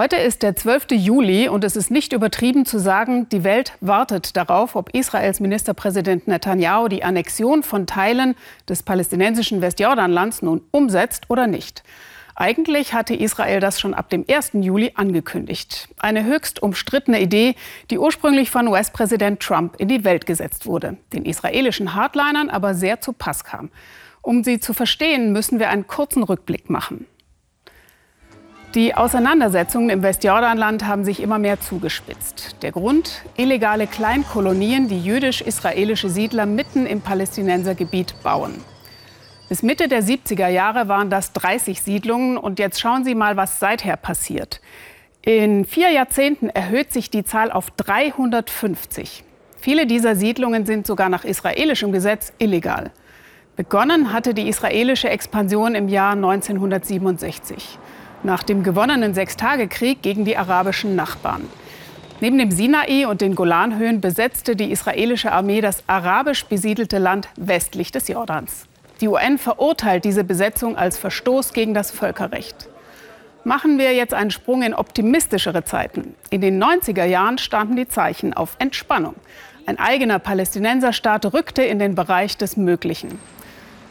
Heute ist der 12. Juli und es ist nicht übertrieben zu sagen, die Welt wartet darauf, ob Israels Ministerpräsident Netanyahu die Annexion von Teilen des palästinensischen Westjordanlands nun umsetzt oder nicht. Eigentlich hatte Israel das schon ab dem 1. Juli angekündigt. Eine höchst umstrittene Idee, die ursprünglich von US-Präsident Trump in die Welt gesetzt wurde, den israelischen Hardlinern aber sehr zu Pass kam. Um sie zu verstehen, müssen wir einen kurzen Rückblick machen. Die Auseinandersetzungen im Westjordanland haben sich immer mehr zugespitzt. Der Grund? Illegale Kleinkolonien, die jüdisch-israelische Siedler mitten im Palästinensergebiet bauen. Bis Mitte der 70er Jahre waren das 30 Siedlungen und jetzt schauen Sie mal, was seither passiert. In vier Jahrzehnten erhöht sich die Zahl auf 350. Viele dieser Siedlungen sind sogar nach israelischem Gesetz illegal. Begonnen hatte die israelische Expansion im Jahr 1967 nach dem gewonnenen Sechstagekrieg gegen die arabischen Nachbarn. Neben dem Sinai und den Golanhöhen besetzte die israelische Armee das arabisch besiedelte Land westlich des Jordans. Die UN verurteilt diese Besetzung als Verstoß gegen das Völkerrecht. Machen wir jetzt einen Sprung in optimistischere Zeiten. In den 90er Jahren standen die Zeichen auf Entspannung. Ein eigener Palästinenserstaat rückte in den Bereich des Möglichen.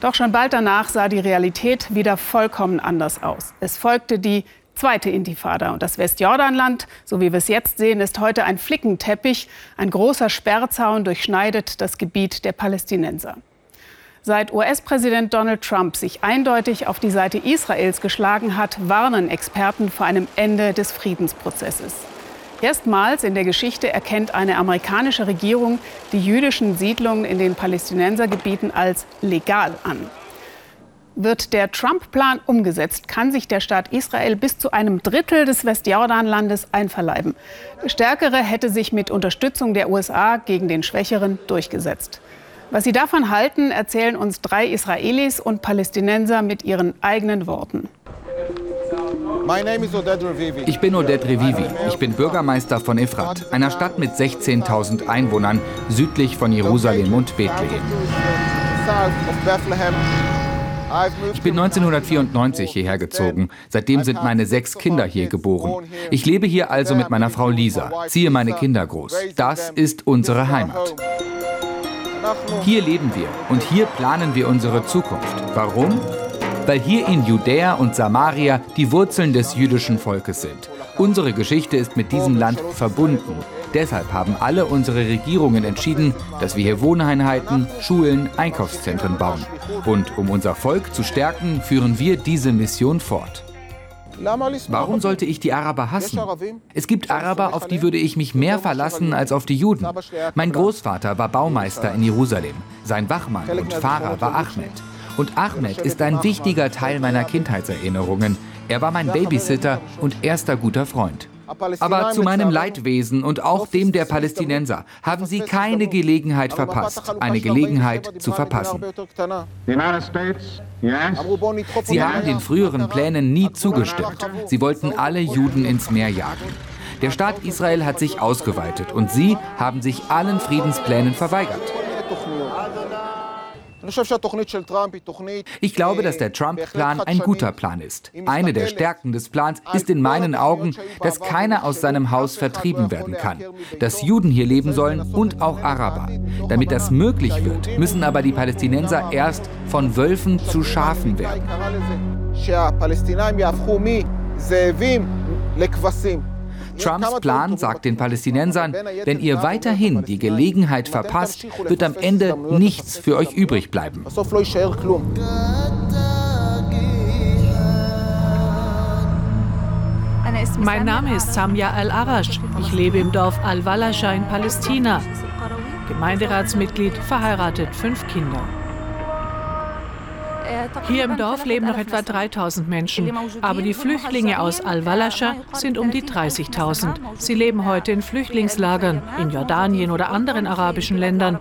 Doch schon bald danach sah die Realität wieder vollkommen anders aus. Es folgte die zweite Intifada. Und das Westjordanland, so wie wir es jetzt sehen, ist heute ein Flickenteppich. Ein großer Sperrzaun durchschneidet das Gebiet der Palästinenser. Seit US-Präsident Donald Trump sich eindeutig auf die Seite Israels geschlagen hat, warnen Experten vor einem Ende des Friedensprozesses. Erstmals in der Geschichte erkennt eine amerikanische Regierung die jüdischen Siedlungen in den Palästinensergebieten als legal an. Wird der Trump-Plan umgesetzt, kann sich der Staat Israel bis zu einem Drittel des Westjordanlandes einverleiben. Der Stärkere hätte sich mit Unterstützung der USA gegen den Schwächeren durchgesetzt. Was sie davon halten, erzählen uns drei Israelis und Palästinenser mit ihren eigenen Worten. Ich bin Oded Revivi. Ich bin Bürgermeister von Efrat, einer Stadt mit 16.000 Einwohnern südlich von Jerusalem und Bethlehem. Ich bin 1994 hierher gezogen. Seitdem sind meine sechs Kinder hier geboren. Ich lebe hier also mit meiner Frau Lisa, ziehe meine Kinder groß. Das ist unsere Heimat. Hier leben wir und hier planen wir unsere Zukunft. Warum? Weil hier in Judäa und Samaria die Wurzeln des jüdischen Volkes sind. Unsere Geschichte ist mit diesem Land verbunden. Deshalb haben alle unsere Regierungen entschieden, dass wir hier Wohneinheiten, Schulen, Einkaufszentren bauen. Und um unser Volk zu stärken, führen wir diese Mission fort. Warum sollte ich die Araber hassen? Es gibt Araber, auf die würde ich mich mehr verlassen als auf die Juden. Mein Großvater war Baumeister in Jerusalem. Sein Wachmann und Fahrer war Ahmed. Und Ahmed ist ein wichtiger Teil meiner Kindheitserinnerungen. Er war mein Babysitter und erster guter Freund. Aber zu meinem Leidwesen und auch dem der Palästinenser haben sie keine Gelegenheit verpasst, eine Gelegenheit zu verpassen. Sie haben den früheren Plänen nie zugestimmt. Sie wollten alle Juden ins Meer jagen. Der Staat Israel hat sich ausgeweitet und sie haben sich allen Friedensplänen verweigert. Ich glaube, dass der Trump-Plan ein guter Plan ist. Eine der Stärken des Plans ist in meinen Augen, dass keiner aus seinem Haus vertrieben werden kann, dass Juden hier leben sollen und auch Araber. Damit das möglich wird, müssen aber die Palästinenser erst von Wölfen zu Schafen werden. Trumps Plan sagt den Palästinensern, wenn ihr weiterhin die Gelegenheit verpasst, wird am Ende nichts für euch übrig bleiben. Mein Name ist Samia Al-Arash. Ich lebe im Dorf Al-Walasha in Palästina. Gemeinderatsmitglied, verheiratet, fünf Kinder. Hier im Dorf leben noch etwa 3000 Menschen, aber die Flüchtlinge aus Al-Walascha sind um die 30.000. Sie leben heute in Flüchtlingslagern in Jordanien oder anderen arabischen Ländern.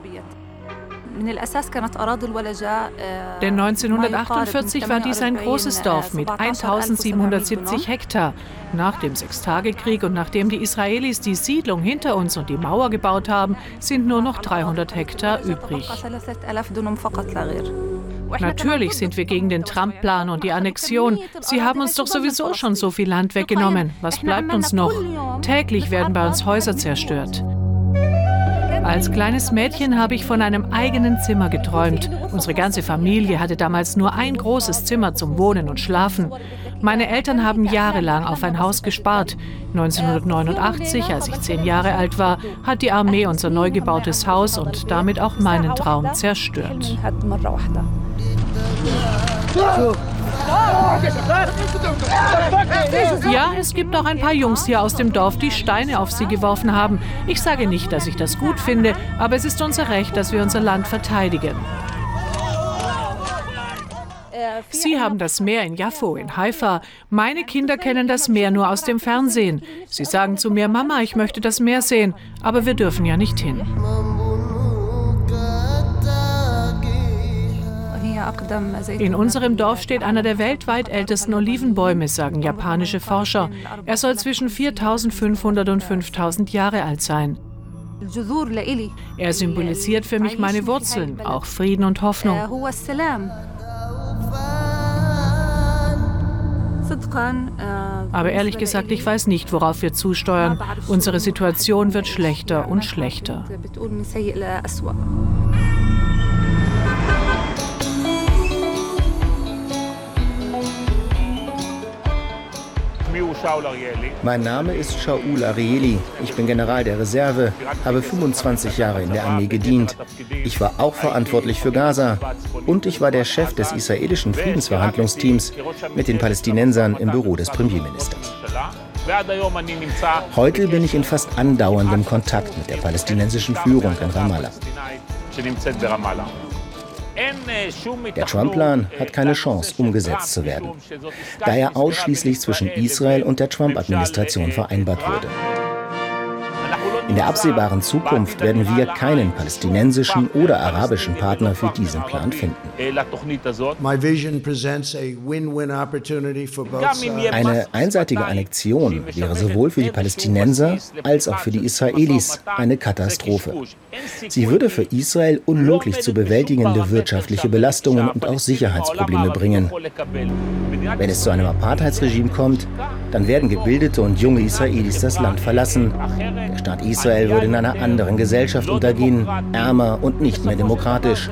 Denn 1948 war dies ein großes Dorf mit 1770 Hektar. Nach dem Sechstagekrieg und nachdem die Israelis die Siedlung hinter uns und die Mauer gebaut haben, sind nur noch 300 Hektar übrig. Natürlich sind wir gegen den Trump-Plan und die Annexion. Sie haben uns doch sowieso schon so viel Land weggenommen. Was bleibt uns noch? Täglich werden bei uns Häuser zerstört. Als kleines Mädchen habe ich von einem eigenen Zimmer geträumt. Unsere ganze Familie hatte damals nur ein großes Zimmer zum Wohnen und Schlafen. Meine Eltern haben jahrelang auf ein Haus gespart. 1989, als ich zehn Jahre alt war, hat die Armee unser neu gebautes Haus und damit auch meinen Traum zerstört. Ja, es gibt auch ein paar Jungs hier aus dem Dorf, die Steine auf sie geworfen haben. Ich sage nicht, dass ich das gut finde, aber es ist unser Recht, dass wir unser Land verteidigen. Sie haben das Meer in Jaffo, in Haifa. Meine Kinder kennen das Meer nur aus dem Fernsehen. Sie sagen zu mir, Mama, ich möchte das Meer sehen, aber wir dürfen ja nicht hin. In unserem Dorf steht einer der weltweit ältesten Olivenbäume, sagen japanische Forscher. Er soll zwischen 4500 und 5000 Jahre alt sein. Er symbolisiert für mich meine Wurzeln, auch Frieden und Hoffnung. Aber ehrlich gesagt, ich weiß nicht, worauf wir zusteuern. Unsere Situation wird schlechter und schlechter. Mein Name ist Shaul Arieli. Ich bin General der Reserve, habe 25 Jahre in der Armee gedient. Ich war auch verantwortlich für Gaza und ich war der Chef des israelischen Friedensverhandlungsteams mit den Palästinensern im Büro des Premierministers. Heute bin ich in fast andauerndem Kontakt mit der palästinensischen Führung in Ramallah. Der Trump-Plan hat keine Chance, umgesetzt zu werden, da er ausschließlich zwischen Israel und der Trump-Administration vereinbart wurde. In der absehbaren Zukunft werden wir keinen palästinensischen oder arabischen Partner für diesen Plan finden. Eine einseitige Annexion wäre sowohl für die Palästinenser als auch für die Israelis eine Katastrophe. Sie würde für Israel unmöglich zu bewältigende wirtschaftliche Belastungen und auch Sicherheitsprobleme bringen. Wenn es zu einem Apartheidsregime kommt, dann werden gebildete und junge Israelis das Land verlassen. Der Staat Israel würde in einer anderen Gesellschaft untergehen, ärmer und nicht mehr demokratisch.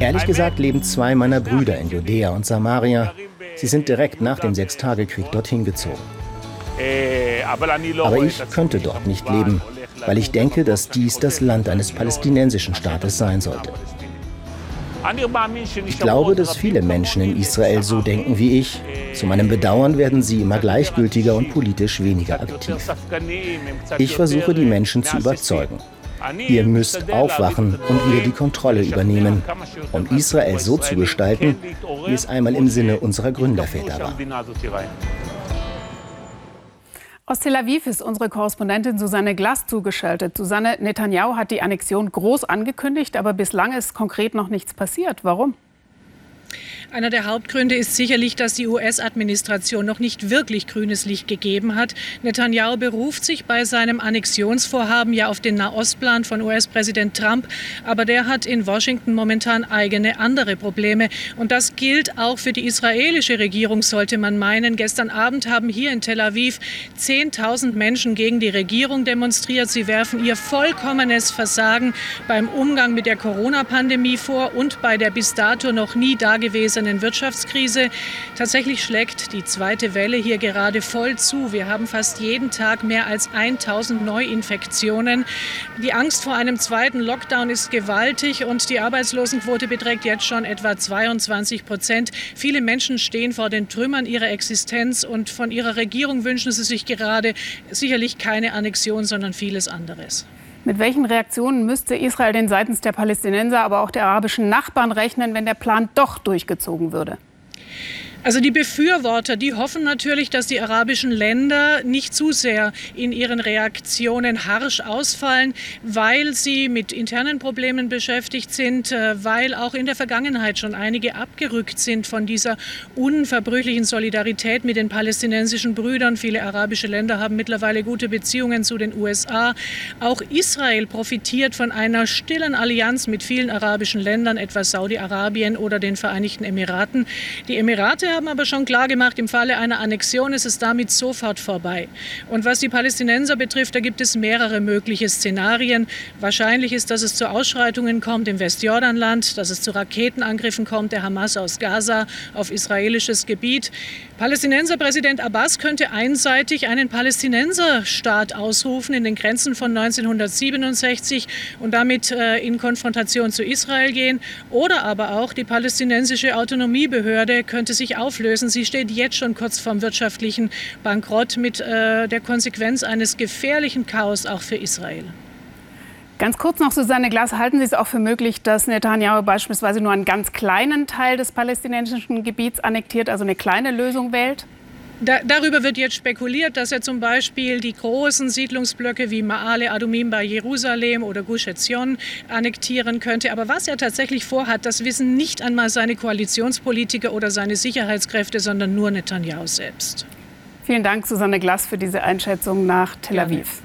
Ehrlich gesagt leben zwei meiner Brüder in Judäa und Samaria. Sie sind direkt nach dem Sechstagekrieg dorthin gezogen. Aber ich könnte dort nicht leben, weil ich denke, dass dies das Land eines palästinensischen Staates sein sollte. Ich glaube, dass viele Menschen in Israel so denken wie ich. Zu meinem Bedauern werden sie immer gleichgültiger und politisch weniger aktiv. Ich versuche die Menschen zu überzeugen. Ihr müsst aufwachen und wieder die Kontrolle übernehmen, um Israel so zu gestalten, wie es einmal im Sinne unserer Gründerväter war. Aus Tel Aviv ist unsere Korrespondentin Susanne Glass zugeschaltet. Susanne, Netanyahu hat die Annexion groß angekündigt, aber bislang ist konkret noch nichts passiert. Warum? Einer der Hauptgründe ist sicherlich, dass die US-Administration noch nicht wirklich grünes Licht gegeben hat. Netanyahu beruft sich bei seinem Annexionsvorhaben ja auf den Nahostplan von US-Präsident Trump, aber der hat in Washington momentan eigene andere Probleme. Und das gilt auch für die israelische Regierung, sollte man meinen. Gestern Abend haben hier in Tel Aviv 10.000 Menschen gegen die Regierung demonstriert. Sie werfen ihr vollkommenes Versagen beim Umgang mit der Corona-Pandemie vor und bei der bis dato noch nie dagewesenen Wirtschaftskrise. Tatsächlich schlägt die zweite Welle hier gerade voll zu. Wir haben fast jeden Tag mehr als 1000 Neuinfektionen. Die Angst vor einem zweiten Lockdown ist gewaltig und die Arbeitslosenquote beträgt jetzt schon etwa 22 Prozent. Viele Menschen stehen vor den Trümmern ihrer Existenz und von ihrer Regierung wünschen sie sich gerade sicherlich keine Annexion, sondern vieles anderes. Mit welchen Reaktionen müsste Israel denn seitens der Palästinenser, aber auch der arabischen Nachbarn rechnen, wenn der Plan doch durchgezogen würde? Also die Befürworter, die hoffen natürlich, dass die arabischen Länder nicht zu sehr in ihren Reaktionen harsch ausfallen, weil sie mit internen Problemen beschäftigt sind, äh, weil auch in der Vergangenheit schon einige abgerückt sind von dieser unverbrüchlichen Solidarität mit den palästinensischen Brüdern. Viele arabische Länder haben mittlerweile gute Beziehungen zu den USA. Auch Israel profitiert von einer stillen Allianz mit vielen arabischen Ländern, etwa Saudi-Arabien oder den Vereinigten Emiraten. Die Emirate haben aber schon klargemacht, im Falle einer Annexion ist es damit sofort vorbei. Und was die Palästinenser betrifft, da gibt es mehrere mögliche Szenarien. Wahrscheinlich ist, dass es zu Ausschreitungen kommt im Westjordanland, dass es zu Raketenangriffen kommt der Hamas aus Gaza auf israelisches Gebiet. Palästinenser Präsident Abbas könnte einseitig einen Palästinenserstaat ausrufen in den Grenzen von 1967 und damit äh, in Konfrontation zu Israel gehen. Oder aber auch die palästinensische Autonomiebehörde könnte sich auflösen. Sie steht jetzt schon kurz vorm wirtschaftlichen Bankrott mit äh, der Konsequenz eines gefährlichen Chaos auch für Israel. Ganz kurz noch, Susanne Glas, halten Sie es auch für möglich, dass Netanyahu beispielsweise nur einen ganz kleinen Teil des palästinensischen Gebiets annektiert, also eine kleine Lösung wählt? Da, darüber wird jetzt spekuliert, dass er zum Beispiel die großen Siedlungsblöcke wie Maale Adumim bei Jerusalem oder Gush Etzion annektieren könnte. Aber was er tatsächlich vorhat, das wissen nicht einmal seine Koalitionspolitiker oder seine Sicherheitskräfte, sondern nur Netanyahu selbst. Vielen Dank, Susanne Glass, für diese Einschätzung nach Tel Aviv.